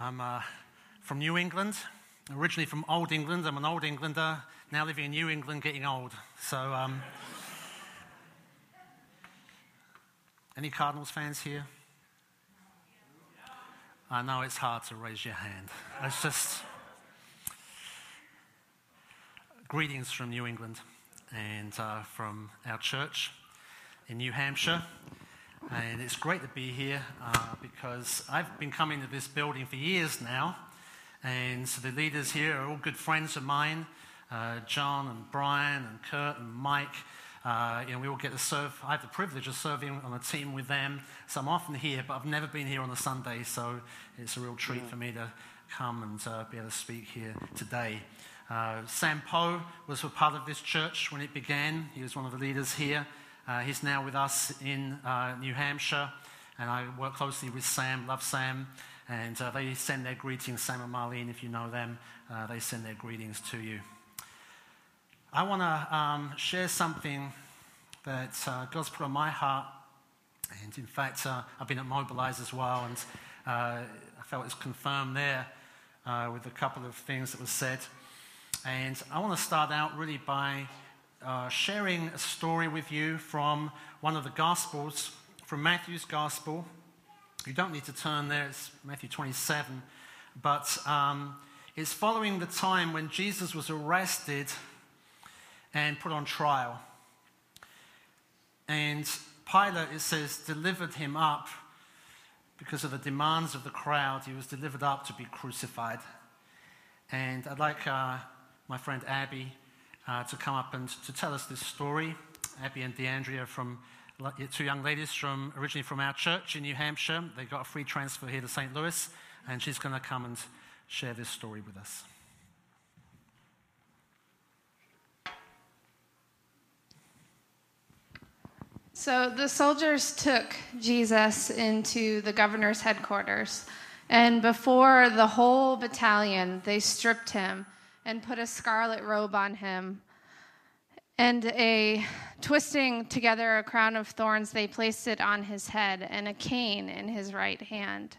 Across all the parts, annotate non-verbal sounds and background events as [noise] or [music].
I'm uh, from New England, originally from Old England. I'm an Old Englander, now living in New England, getting old. So, um, any Cardinals fans here? I know it's hard to raise your hand. It's just greetings from New England and uh, from our church in New Hampshire. And it's great to be here uh, because I've been coming to this building for years now. And so the leaders here are all good friends of mine uh, John and Brian and Kurt and Mike. Uh, you know, we all get to serve. I have the privilege of serving on a team with them. So I'm often here, but I've never been here on a Sunday. So it's a real treat for me to come and uh, be able to speak here today. Uh, Sam Poe was a part of this church when it began. He was one of the leaders here. Uh, he's now with us in uh, New Hampshire, and I work closely with Sam, love Sam, and uh, they send their greetings, Sam and Marlene, if you know them, uh, they send their greetings to you. I want to um, share something that uh, God's put on my heart, and in fact, uh, I've been at Mobilize as well, and I felt it's confirmed there with a couple of things that were said. And I want to start out really by uh, sharing a story with you from one of the Gospels, from Matthew's Gospel. You don't need to turn there, it's Matthew 27. But um, it's following the time when Jesus was arrested and put on trial. And Pilate, it says, delivered him up because of the demands of the crowd. He was delivered up to be crucified. And I'd like uh, my friend Abby uh, to come up and to tell us this story. Abby and DeAndrea from two young ladies from originally from our church in New Hampshire. They got a free transfer here to St. Louis, and she's going to come and share this story with us. So the soldiers took Jesus into the governor's headquarters, and before the whole battalion, they stripped him and put a scarlet robe on him. And a twisting together a crown of thorns, they placed it on his head, and a cane in his right hand.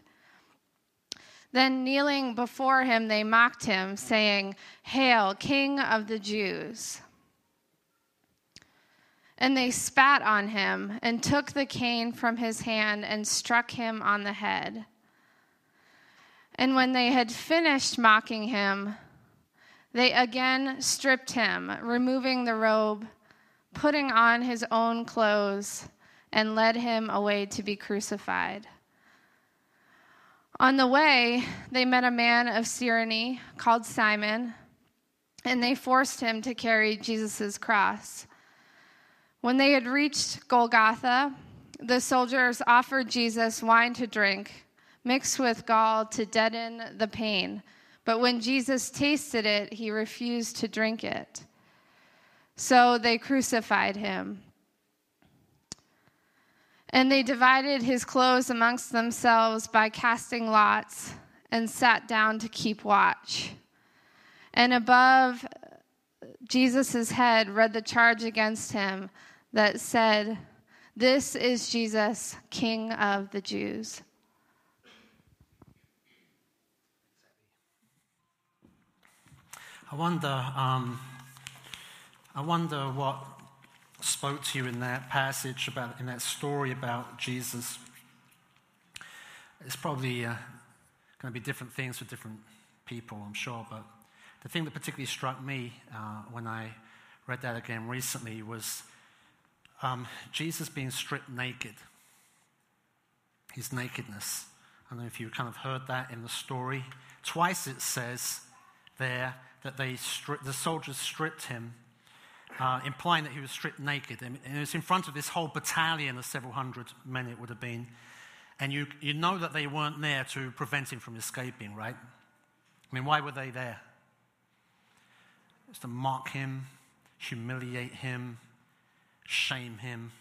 Then, kneeling before him, they mocked him, saying, Hail, King of the Jews! And they spat on him, and took the cane from his hand, and struck him on the head. And when they had finished mocking him, they again stripped him, removing the robe, putting on his own clothes, and led him away to be crucified. On the way, they met a man of Cyrene called Simon, and they forced him to carry Jesus' cross. When they had reached Golgotha, the soldiers offered Jesus wine to drink, mixed with gall to deaden the pain. But when Jesus tasted it, he refused to drink it. So they crucified him. And they divided his clothes amongst themselves by casting lots and sat down to keep watch. And above Jesus' head read the charge against him that said, This is Jesus, King of the Jews. I wonder, um, I wonder what spoke to you in that passage about in that story about Jesus. It's probably uh, going to be different things for different people, I'm sure. But the thing that particularly struck me uh, when I read that again recently was um, Jesus being stripped naked. His nakedness. I don't know if you kind of heard that in the story. Twice it says there that they stri- the soldiers stripped him, uh, implying that he was stripped naked. And it was in front of this whole battalion of several hundred men, it would have been. And you, you know that they weren't there to prevent him from escaping, right? I mean, why were they there? It's to mock him, humiliate him, shame him.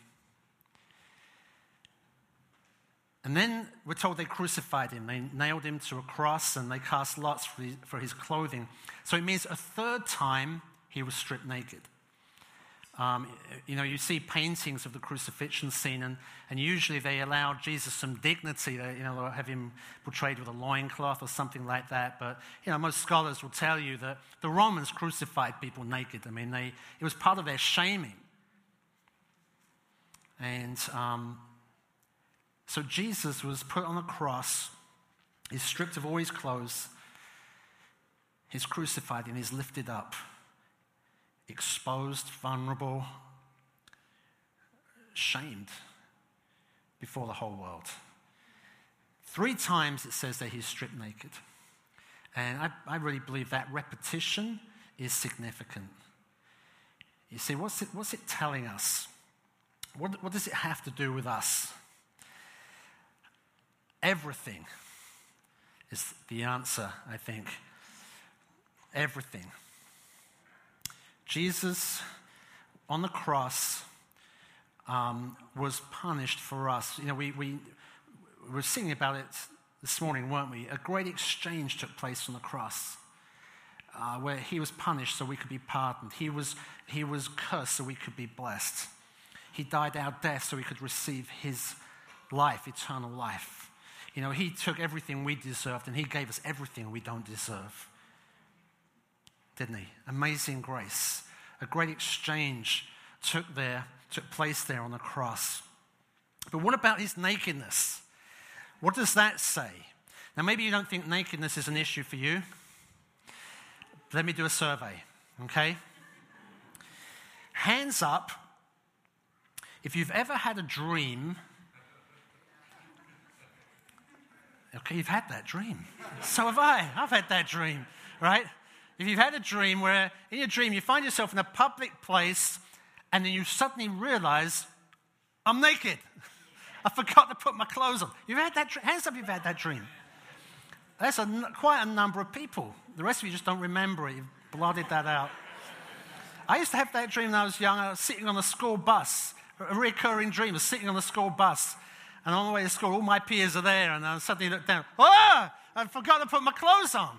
And then we're told they crucified him. They nailed him to a cross and they cast lots for his, clothing. So it means a third time he was stripped naked. Um, you know, you see paintings of the crucifixion scene, and, and usually they allow Jesus some dignity. They, you know, they'll have him portrayed with a loincloth or something like that. But, you know, most scholars will tell you that the Romans crucified people naked. I mean, they, it was part of their shaming. And um, so Jesus was put on a cross, he's stripped of all his clothes, he's crucified, and he's lifted up exposed, vulnerable, shamed before the whole world. Three times it says that he's stripped naked. And I, I really believe that repetition is significant. You see, what's it, what's it telling us? What, what does it have to do with us? Everything is the answer, I think. Everything. Jesus on the cross um, was punished for us. You know, we, we, we were singing about it this morning, weren't we? A great exchange took place on the cross. Uh, where he was punished so we could be pardoned. He was, he was cursed so we could be blessed. He died our death so we could receive his life, eternal life. You know, he took everything we deserved and he gave us everything we don't deserve didn't he? Amazing grace. A great exchange took there, took place there on the cross. But what about his nakedness? What does that say? Now, maybe you don't think nakedness is an issue for you. Let me do a survey, okay? Hands up if you've ever had a dream. Okay, you've had that dream. So have I. I've had that dream, right? If you've had a dream where in your dream you find yourself in a public place and then you suddenly realize, I'm naked. [laughs] I forgot to put my clothes on. You've had that dream. Hands up, you've had that dream. That's a, quite a number of people. The rest of you just don't remember it. You've blotted that out. I used to have that dream when I was young. I was sitting on a school bus, a recurring dream. Was sitting on a school bus. And on the way to school, all my peers are there. And I suddenly look down. Oh, I forgot to put my clothes on.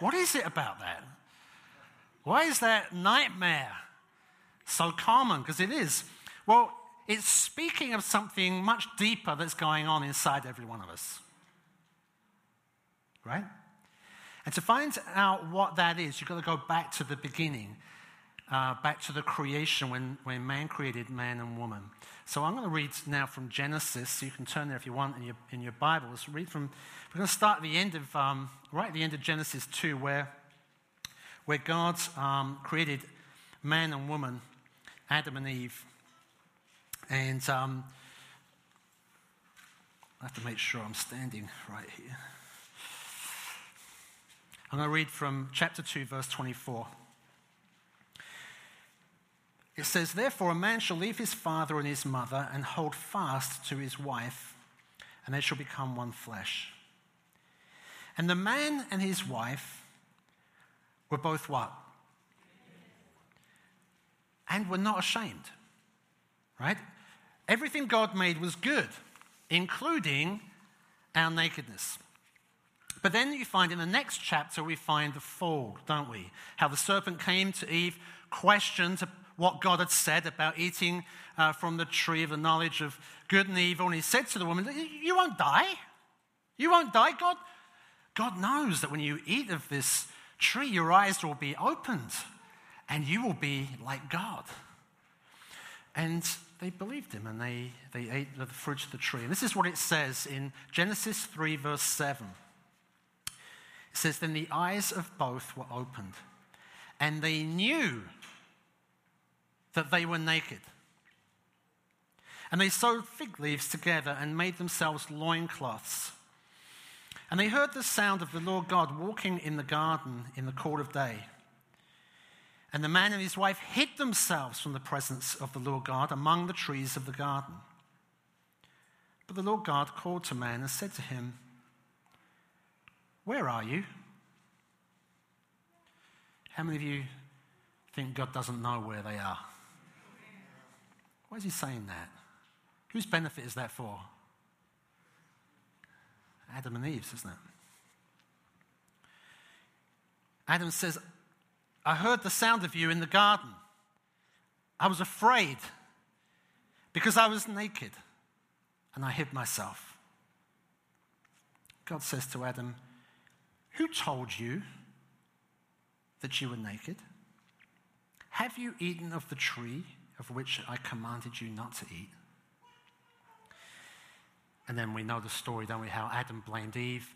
What is it about that? Why is that nightmare so common? Because it is. Well, it's speaking of something much deeper that's going on inside every one of us. Right? And to find out what that is, you've got to go back to the beginning, uh, back to the creation when, when man created man and woman. So I'm going to read now from Genesis. So you can turn there if you want in your, in your Bibles. Read from, we're going to start at the end of, um, right at the end of Genesis 2, where, where God um, created man and woman, Adam and Eve. And um, I have to make sure I'm standing right here. I'm going to read from chapter 2, verse 24. It says, Therefore, a man shall leave his father and his mother and hold fast to his wife, and they shall become one flesh. And the man and his wife were both what? And were not ashamed. Right? Everything God made was good, including our nakedness. But then you find in the next chapter, we find the fall, don't we? How the serpent came to Eve, questioned what God had said about eating uh, from the tree of the knowledge of good and evil. And he said to the woman, You won't die. You won't die. God, God knows that when you eat of this tree, your eyes will be opened and you will be like God. And they believed him and they, they ate the fruit of the tree. And this is what it says in Genesis 3, verse 7. It says, Then the eyes of both were opened, and they knew that they were naked. And they sewed fig leaves together and made themselves loincloths. And they heard the sound of the Lord God walking in the garden in the cool of day. And the man and his wife hid themselves from the presence of the Lord God among the trees of the garden. But the Lord God called to man and said to him, Where are you? How many of you think God doesn't know where they are? Why is he saying that? Whose benefit is that for? Adam and Eve's, isn't it? Adam says, I heard the sound of you in the garden. I was afraid because I was naked and I hid myself. God says to Adam, Who told you that you were naked? Have you eaten of the tree of which I commanded you not to eat? And then we know the story, don't we? How Adam blamed Eve,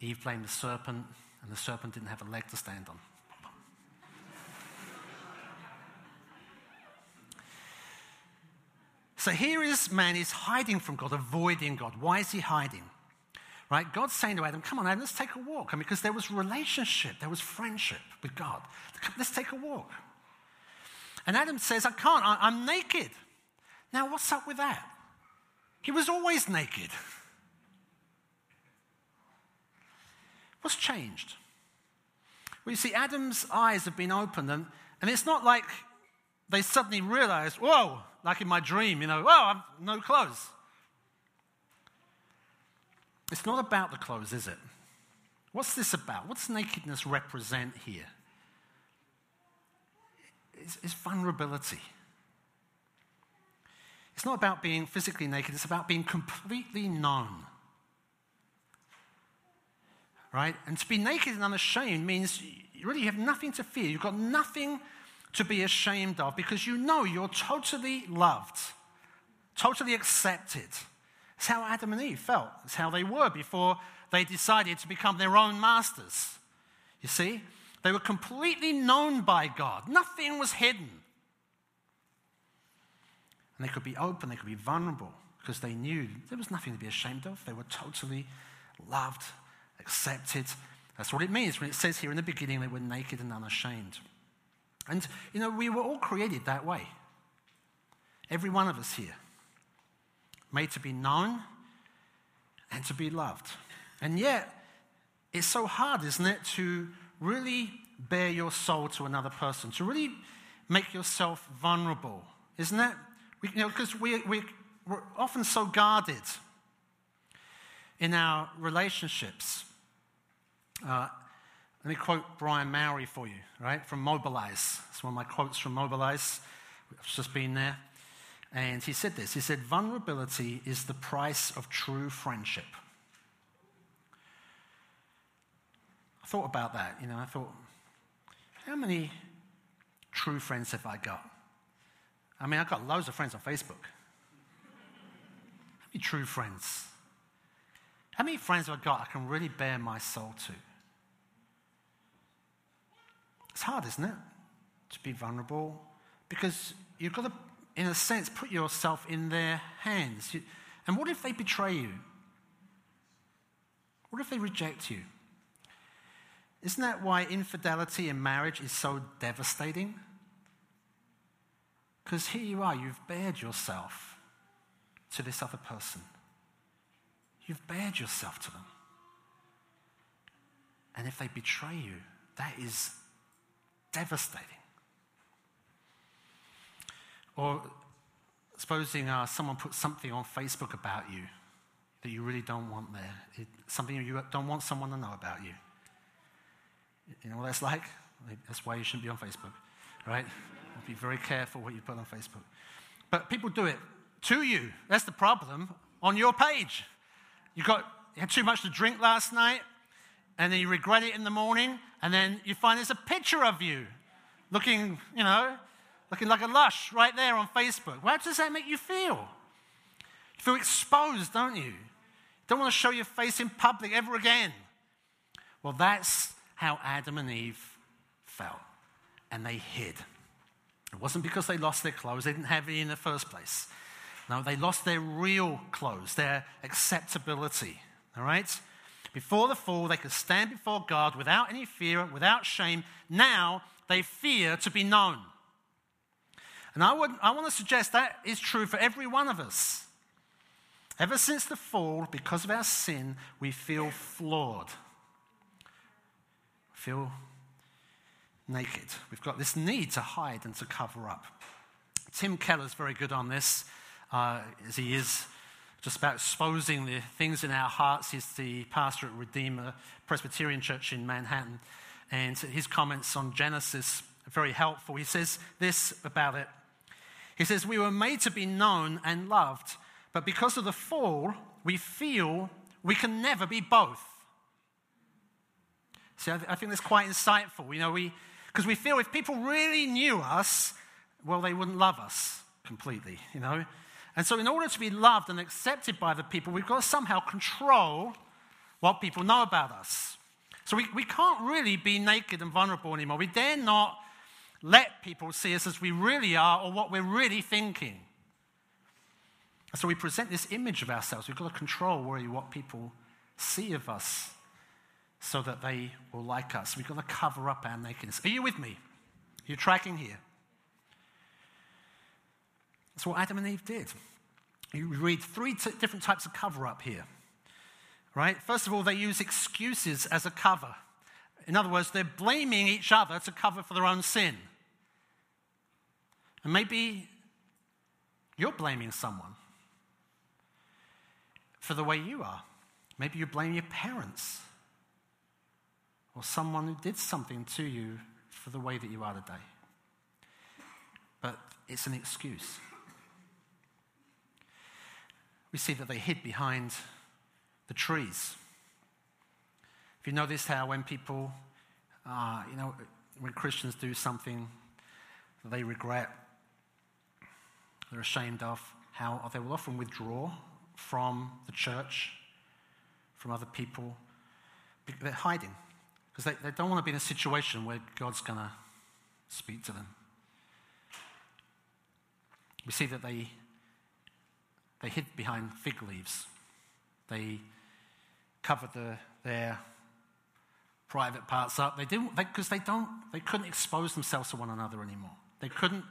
Eve blamed the serpent, and the serpent didn't have a leg to stand on. [laughs] So here is man is hiding from God, avoiding God. Why is he hiding? Right? God's saying to Adam, come on, Adam, let's take a walk. I mean, because there was relationship, there was friendship with God. Let's take a walk. And Adam says, I can't, I, I'm naked. Now, what's up with that? He was always naked. What's changed? Well, you see, Adam's eyes have been opened, and, and it's not like they suddenly realized, whoa, like in my dream, you know, oh, I've no clothes. It's not about the clothes, is it? What's this about? What's nakedness represent here? It's, it's vulnerability. It's not about being physically naked, it's about being completely known. Right? And to be naked and unashamed means you really have nothing to fear. You've got nothing to be ashamed of because you know you're totally loved, totally accepted. It's how Adam and Eve felt. It's how they were before they decided to become their own masters. You see? They were completely known by God, nothing was hidden. And they could be open, they could be vulnerable because they knew there was nothing to be ashamed of. They were totally loved, accepted. That's what it means when it says here in the beginning they were naked and unashamed. And, you know, we were all created that way. Every one of us here. Made to be known and to be loved. And yet, it's so hard, isn't it, to really bare your soul to another person, to really make yourself vulnerable, isn't it? You know, because we, we, we're often so guarded in our relationships. Uh, let me quote Brian Mowry for you, right, from Mobilize. It's one of my quotes from Mobilize. I've just been there. And he said this He said, Vulnerability is the price of true friendship. I thought about that, you know, I thought, how many true friends have I got? I mean, I've got loads of friends on Facebook. How many true friends? How many friends have I got I can really bare my soul to? It's hard, isn't it? To be vulnerable because you've got to, in a sense, put yourself in their hands. And what if they betray you? What if they reject you? Isn't that why infidelity in marriage is so devastating? Because here you are, you've bared yourself to this other person. You've bared yourself to them. And if they betray you, that is devastating. Or supposing uh, someone puts something on Facebook about you that you really don't want there, it, something you don't want someone to know about you. You know what that's like? That's why you shouldn't be on Facebook, right? be very careful what you put on Facebook. But people do it to you. That's the problem on your page. You got you had too much to drink last night, and then you regret it in the morning, and then you find there's a picture of you looking, you know, looking like a lush right there on Facebook. How does that make you feel? You feel exposed, don't you? You don't want to show your face in public ever again. Well, that's how Adam and Eve felt, and they hid. It wasn't because they lost their clothes, they didn't have any in the first place. No, they lost their real clothes, their acceptability. All right? Before the fall, they could stand before God without any fear, without shame. Now, they fear to be known. And I, would, I want to suggest that is true for every one of us. Ever since the fall, because of our sin, we feel flawed. Feel naked. We've got this need to hide and to cover up. Tim Keller's very good on this, uh, as he is just about exposing the things in our hearts. He's the pastor at Redeemer Presbyterian Church in Manhattan. And his comments on Genesis are very helpful. He says this about it He says, We were made to be known and loved, but because of the fall, we feel we can never be both. See, I, th- I think that's quite insightful. You know, we, because we feel if people really knew us, well, they wouldn't love us completely, you know. And so, in order to be loved and accepted by the people, we've got to somehow control what people know about us. So, we, we can't really be naked and vulnerable anymore. We dare not let people see us as we really are or what we're really thinking. So, we present this image of ourselves. We've got to control really what people see of us so that they will like us. We've got to cover up our nakedness. Are you with me? You're you tracking here? That's what Adam and Eve did. You read three t- different types of cover up here. Right? First of all, they use excuses as a cover. In other words, they're blaming each other to cover for their own sin. And maybe you're blaming someone for the way you are. Maybe you blame your parents or someone who did something to you for the way that you are today. But it's an excuse. We see that they hid behind the trees. If you notice how when people, uh, you know, when Christians do something that they regret, they're ashamed of, how they will often withdraw from the church, from other people. They're hiding because they, they don't want to be in a situation where God's going to speak to them. We see that they, they hid behind fig leaves. They covered the, their private parts up. They didn't because they, they don't they couldn't expose themselves to one another anymore. They couldn't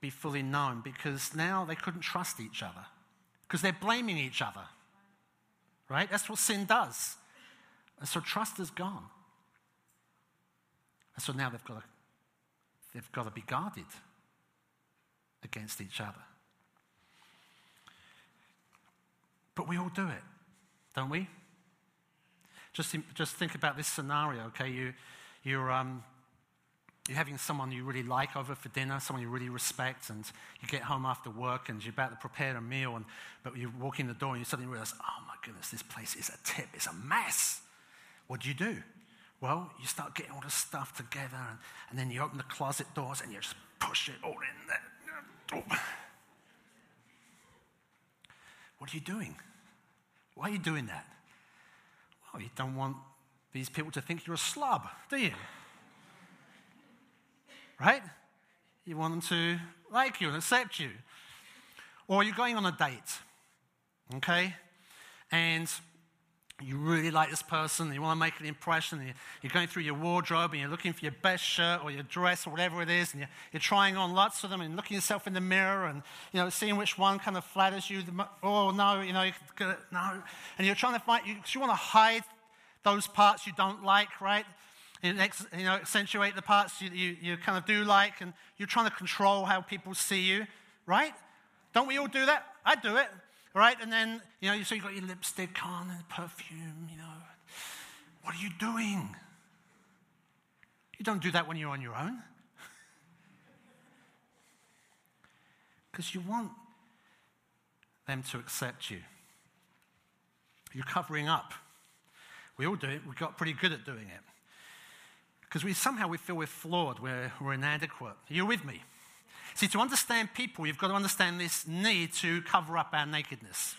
be fully known because now they couldn't trust each other because they're blaming each other. Right? That's what sin does. And so trust is gone. And so now they've got to, they've got to be guarded against each other. But we all do it, don't we? Just, just think about this scenario, okay? You, you're, um, you're having someone you really like over for dinner, someone you really respect, and you get home after work and you're about to prepare a meal, and, but you walk in the door and you suddenly realize, oh my goodness, this place is a tip, it's a mess. What do you do? Well, you start getting all the stuff together, and, and then you open the closet doors and you just push it all in there. What are you doing? Why are you doing that? Well, you don't want these people to think you're a slob, do you? Right? You want them to like you and accept you. Or you're going on a date, okay? And you really like this person, you want to make an impression, you're going through your wardrobe and you're looking for your best shirt or your dress or whatever it is, and you're, trying on lots of them and looking yourself in the mirror and you know seeing which one kind of flatters you. Oh no, you know, no, and you're trying to find you, you want to hide those parts you don't like, right? You know, accentuate the parts you, you, you kind of do like, and you're trying to control how people see you, right? Don't we all do that? I do it right? And then, you know, so you've got your lipstick on and perfume, you know. What are you doing? You don't do that when you're on your own. [laughs] Because you want them to accept you. You're covering up. We all do it. We got pretty good at doing it. Because we somehow we feel we're flawed, we're, we're inadequate. Are you with me? See, to understand people, you've got to understand this need to cover up our nakedness.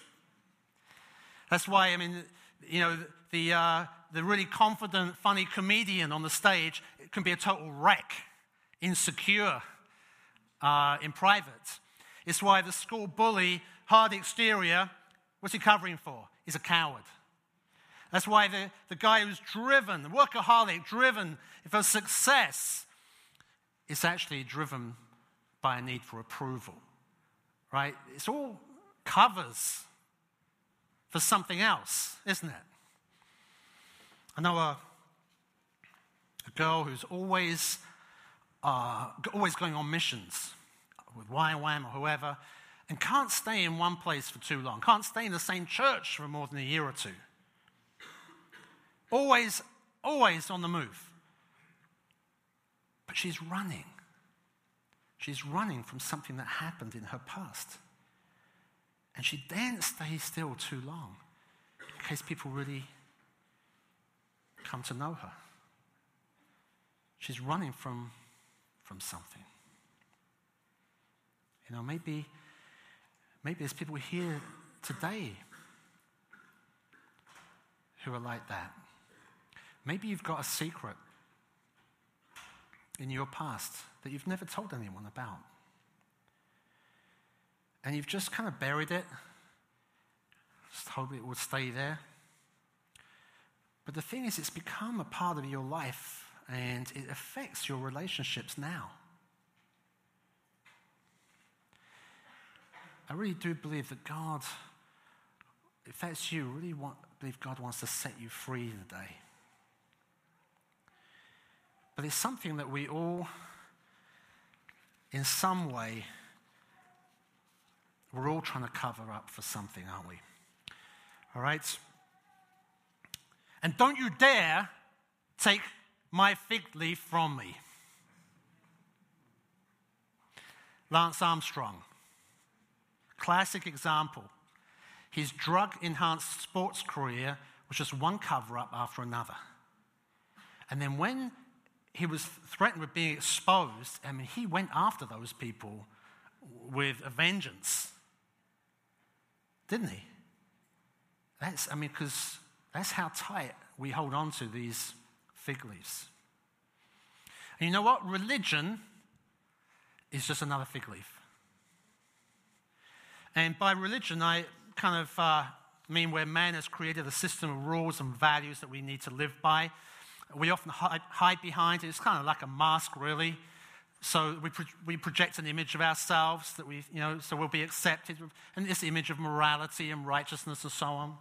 That's why, I mean, you know, the, uh, the really confident, funny comedian on the stage can be a total wreck, insecure uh, in private. It's why the school bully, hard exterior, what's he covering for? He's a coward. That's why the, the guy who's driven, the workaholic, driven for success, is actually driven by a need for approval, right? It's all covers for something else, isn't it? I know a, a girl who's always, uh, always going on missions with YWAM or whoever, and can't stay in one place for too long, can't stay in the same church for more than a year or two. Always, always on the move. But she's running She's running from something that happened in her past. And she daren't stay still too long in case people really come to know her. She's running from, from something. You know, maybe, maybe there's people here today who are like that. Maybe you've got a secret in your past that you've never told anyone about. And you've just kind of buried it, just hope it will stay there. But the thing is, it's become a part of your life and it affects your relationships now. I really do believe that God, if that's you, really want, believe God wants to set you free today. But it's something that we all, in some way, we're all trying to cover up for something, aren't we? All right? And don't you dare take my fig leaf from me. Lance Armstrong, classic example. His drug enhanced sports career was just one cover up after another. And then when he was threatened with being exposed, I mean, he went after those people with a vengeance. Didn't he? That's, I mean, because that's how tight we hold on to these fig leaves. And you know what? Religion is just another fig leaf. And by religion, I kind of uh, mean where man has created a system of rules and values that we need to live by. We often hide, behind it. It's kind of like a mask, really. So we, pro- we project an image of ourselves that we, you know, so we'll be accepted, and this image of morality and righteousness and so on.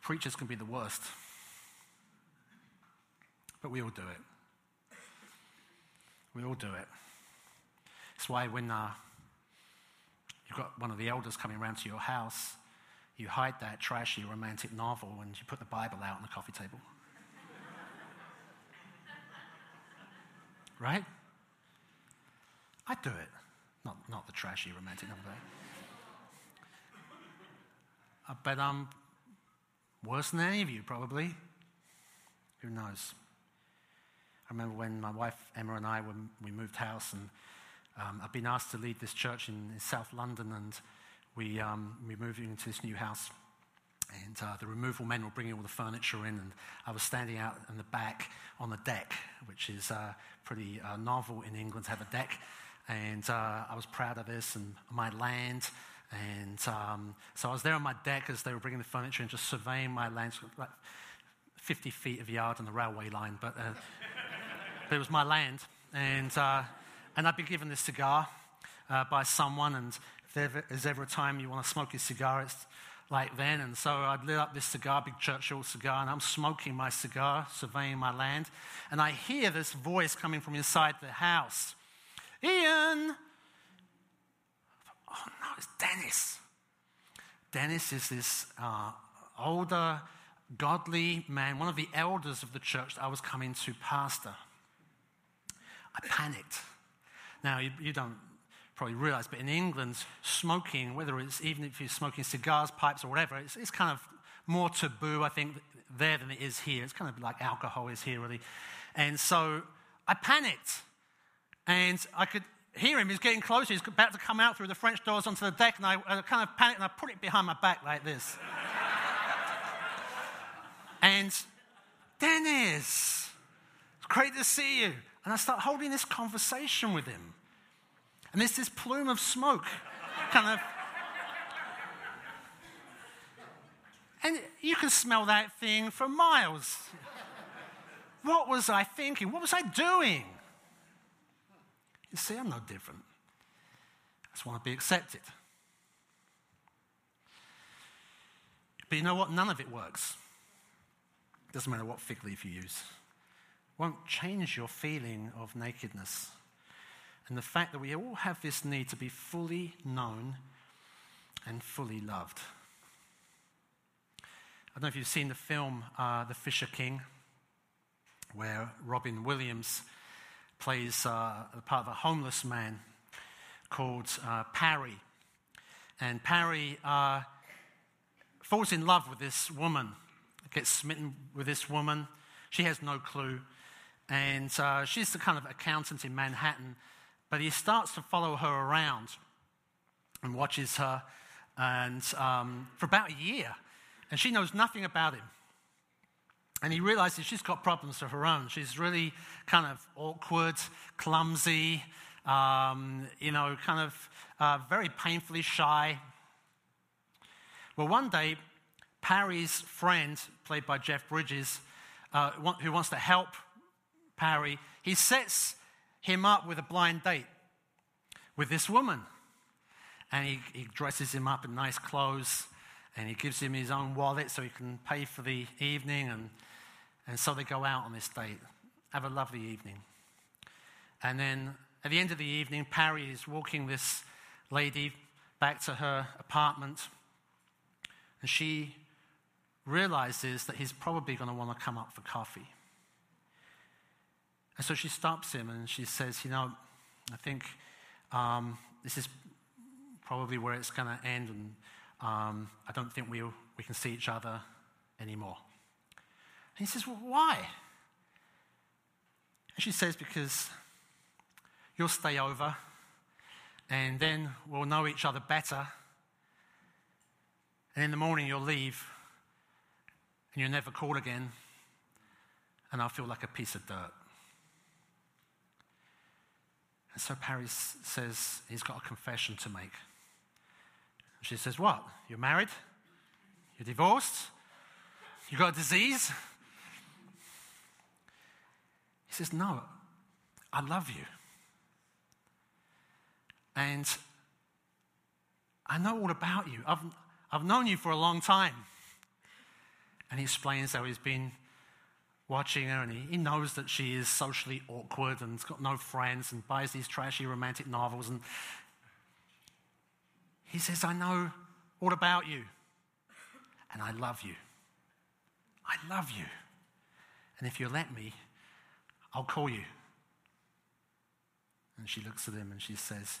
Preachers can be the worst. But we all do it. We all do it. That's why when uh, you've got one of the elders coming around to your house, you hide that trashy romantic novel and you put the Bible out on the coffee table. right? I do it. Not, not the trashy romantic novel. I bet I'm Worse than any of you, probably. Who knows? I remember when my wife Emma and I, when we moved house, and um, I'd been asked to lead this church in, in South London, and we, um, we moved into this new house. And uh, the removal men were bringing all the furniture in, and I was standing out in the back on the deck, which is uh, pretty uh, novel in England to have a deck. And uh, I was proud of this and my land. And um, so I was there on my deck as they were bringing the furniture and just surveying my land, like 50 feet of yard on the railway line, but, uh, [laughs] but it was my land. And, uh, and I'd been given this cigar by someone, and if there is ever a time you want to smoke a cigar, it's like then. And so I'd lit up this cigar, big Churchill cigar, and I'm smoking my cigar, surveying my land. And I hear this voice coming from inside the house Ian, oh no, it's Dennis. Dennis is this uh, older, godly man, one of the elders of the church that I was coming to pastor. I panicked. Now, you, you don't probably realize, but in England, smoking, whether it's even if you're smoking cigars, pipes, or whatever, it's, it's kind of more taboo, I think, there than it is here. It's kind of like alcohol is here, really. And so I panicked. And I could hear him. He's getting closer. He's about to come out through the French doors onto the deck, and I, I kind of panicked and I put it behind my back like this. [laughs] and Dennis, it's great to see you. And I start holding this conversation with him. And there's this plume of smoke kind of. And you can smell that thing for miles. What was I thinking? What was I doing? You see, I'm no different. I just want to be accepted. But you know what? None of it works. Doesn't matter what fig leaf you use. Won't change your feeling of nakedness. And the fact that we all have this need to be fully known and fully loved. I don't know if you've seen the film uh, The Fisher King, where Robin Williams plays uh, the part of a homeless man called uh, Parry. And Parry uh, falls in love with this woman, gets smitten with this woman. She has no clue. And uh, she's the kind of accountant in Manhattan. But he starts to follow her around and watches her and um, for about a year. And she knows nothing about him. And he realizes she's got problems of her own. She's really kind of awkward, clumsy, um, you know, kind of uh, very painfully shy. Well, one day, Parry's friend, played by Jeff Bridges, uh, who wants to help Parry, he sets him up with a blind date with this woman. And he, he dresses him up in nice clothes and he gives him his own wallet so he can pay for the evening. And, and so they go out on this date, have a lovely evening. And then at the end of the evening, Parry is walking this lady back to her apartment. And she realizes that he's probably going to want to come up for coffee. And so she stops him and she says, You know, I think um, this is probably where it's going to end, and um, I don't think we we can see each other anymore. And he says, Well, why? And she says, Because you'll stay over, and then we'll know each other better. And in the morning, you'll leave, and you'll never call again, and I'll feel like a piece of dirt. And so Parry says he's got a confession to make. She says, What? You're married? You're divorced? You got a disease? He says, No, I love you. And I know all about you. I've, I've known you for a long time. And he explains how he's been watching her and he, he knows that she is socially awkward and has got no friends and buys these trashy romantic novels. And he says, I know all about you and I love you. I love you. And if you let me, I'll call you. And she looks at him and she says,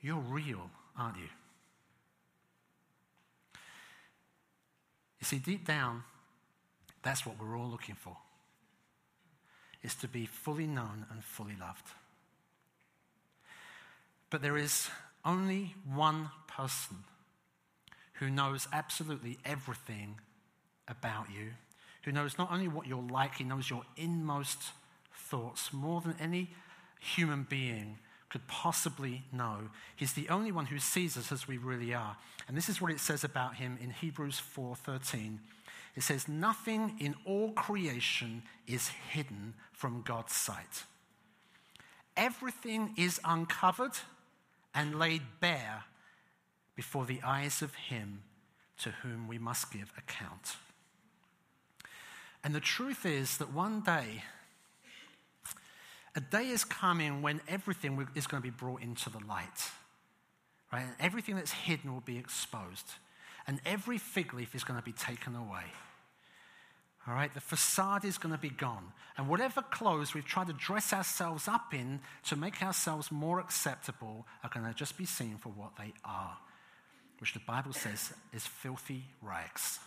You're real, aren't you? You see, deep down, that's what we're all looking for. Is to be fully known and fully loved. But there is only one person who knows absolutely everything about you, who knows not only what you're like, he knows your inmost thoughts more than any human being could possibly know. He's the only one who sees us as we really are. And this is what it says about him in Hebrews 4:13. It says, Nothing in all creation is hidden from God's sight. Everything is uncovered and laid bare before the eyes of Him to whom we must give account. And the truth is that one day, a day is coming when everything is going to be brought into the light. Right? Everything that's hidden will be exposed. And every fig leaf is going to be taken away. All right, the facade is going to be gone. And whatever clothes we've tried to dress ourselves up in to make ourselves more acceptable are going to just be seen for what they are, which the Bible says is filthy rags.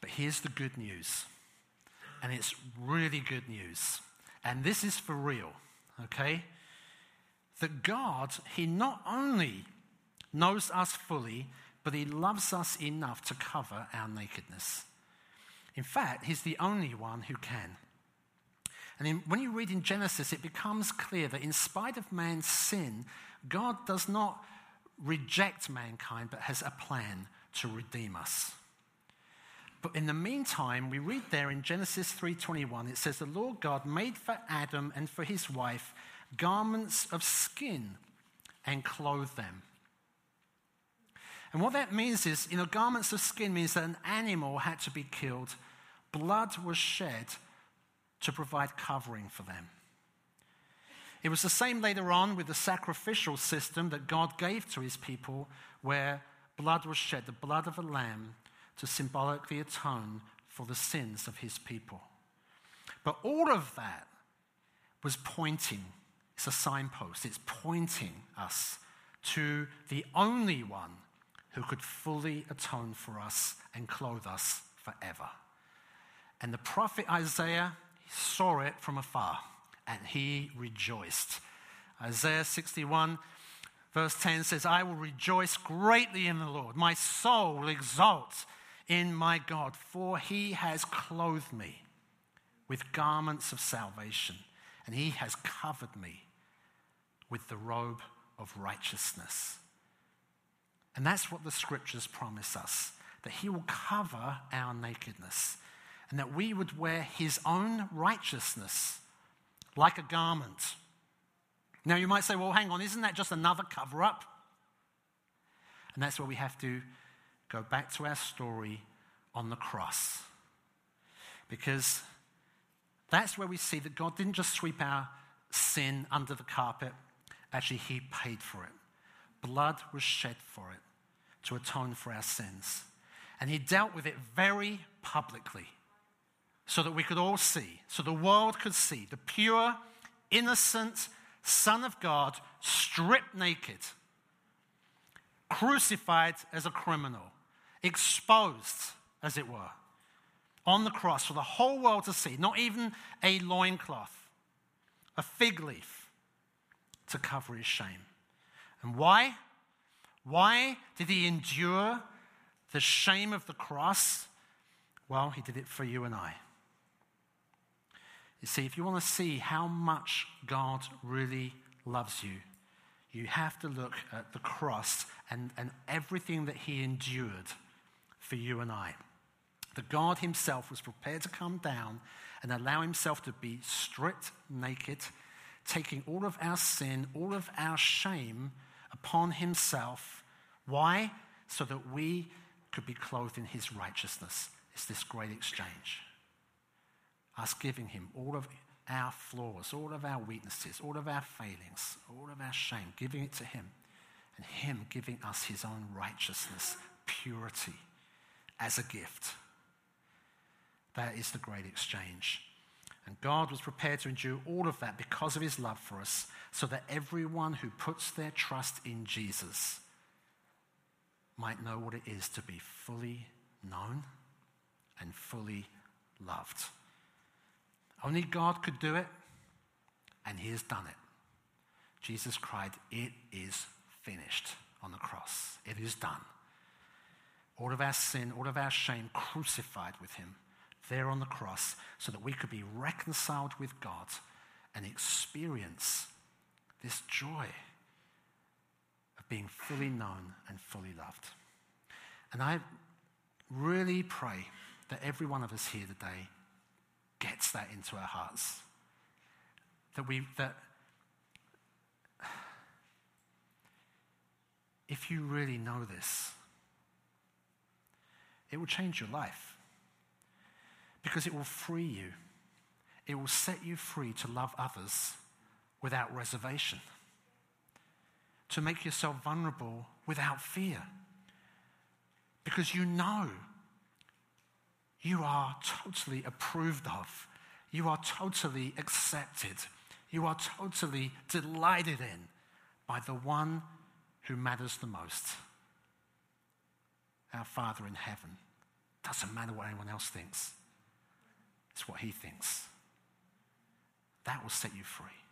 But here's the good news, and it's really good news. And this is for real, okay? That God, He not only knows us fully, but He loves us enough to cover our nakedness. In fact, he's the only one who can. And in, when you read in Genesis, it becomes clear that in spite of man's sin, God does not reject mankind, but has a plan to redeem us. But in the meantime, we read there in Genesis 3:21, it says, "The Lord God made for Adam and for his wife garments of skin and clothed them." And what that means is, you know, garments of skin means that an animal had to be killed, blood was shed to provide covering for them. It was the same later on with the sacrificial system that God gave to his people, where blood was shed, the blood of a lamb, to symbolically atone for the sins of his people. But all of that was pointing, it's a signpost, it's pointing us to the only one who could fully atone for us and clothe us forever. And the prophet Isaiah saw it from afar and he rejoiced. Isaiah 61, verse 10 says, I will rejoice greatly in the Lord. My soul will in my God, for he has clothed me with garments of salvation, and he has covered me with the robe of righteousness. And that's what the scriptures promise us that he will cover our nakedness and that we would wear his own righteousness like a garment. Now, you might say, well, hang on, isn't that just another cover up? And that's where we have to go back to our story on the cross. Because that's where we see that God didn't just sweep our sin under the carpet, actually, He paid for it. Blood was shed for it to atone for our sins. And He dealt with it very publicly so that we could all see, so the world could see the pure, innocent Son of God stripped naked, crucified as a criminal, exposed, as it were, on the cross for the whole world to see, not even a loincloth, a fig leaf to cover his shame. And why? Why did he endure the shame of the cross? Well, he did it for you and I. You see, if you want to see how much God really loves you, you have to look at the cross and, and everything that he endured for you and I. That God himself was prepared to come down and allow himself to be stripped naked, taking all of our sin, all of our shame upon himself. Why? So that we could be clothed in his righteousness. It's this great exchange us giving Him all of our flaws, all of our weaknesses, all of our failings, all of our shame, giving it to Him, and Him giving us His own righteousness, purity as a gift. That is the great exchange. And God was prepared to endure all of that because of His love for us, so that everyone who puts their trust in Jesus might know what it is to be fully known and fully loved. Only God could do it, and He has done it. Jesus cried, It is finished on the cross. It is done. All of our sin, all of our shame crucified with Him there on the cross so that we could be reconciled with God and experience this joy of being fully known and fully loved. And I really pray that every one of us here today gets that into our hearts. That we, that if you really know this, it will change your life because it will free you. It will set you free to love others without reservation, to make yourself vulnerable without fear, because you know you are totally approved of. You are totally accepted. You are totally delighted in by the one who matters the most. Our Father in heaven. Doesn't matter what anyone else thinks, it's what He thinks. That will set you free.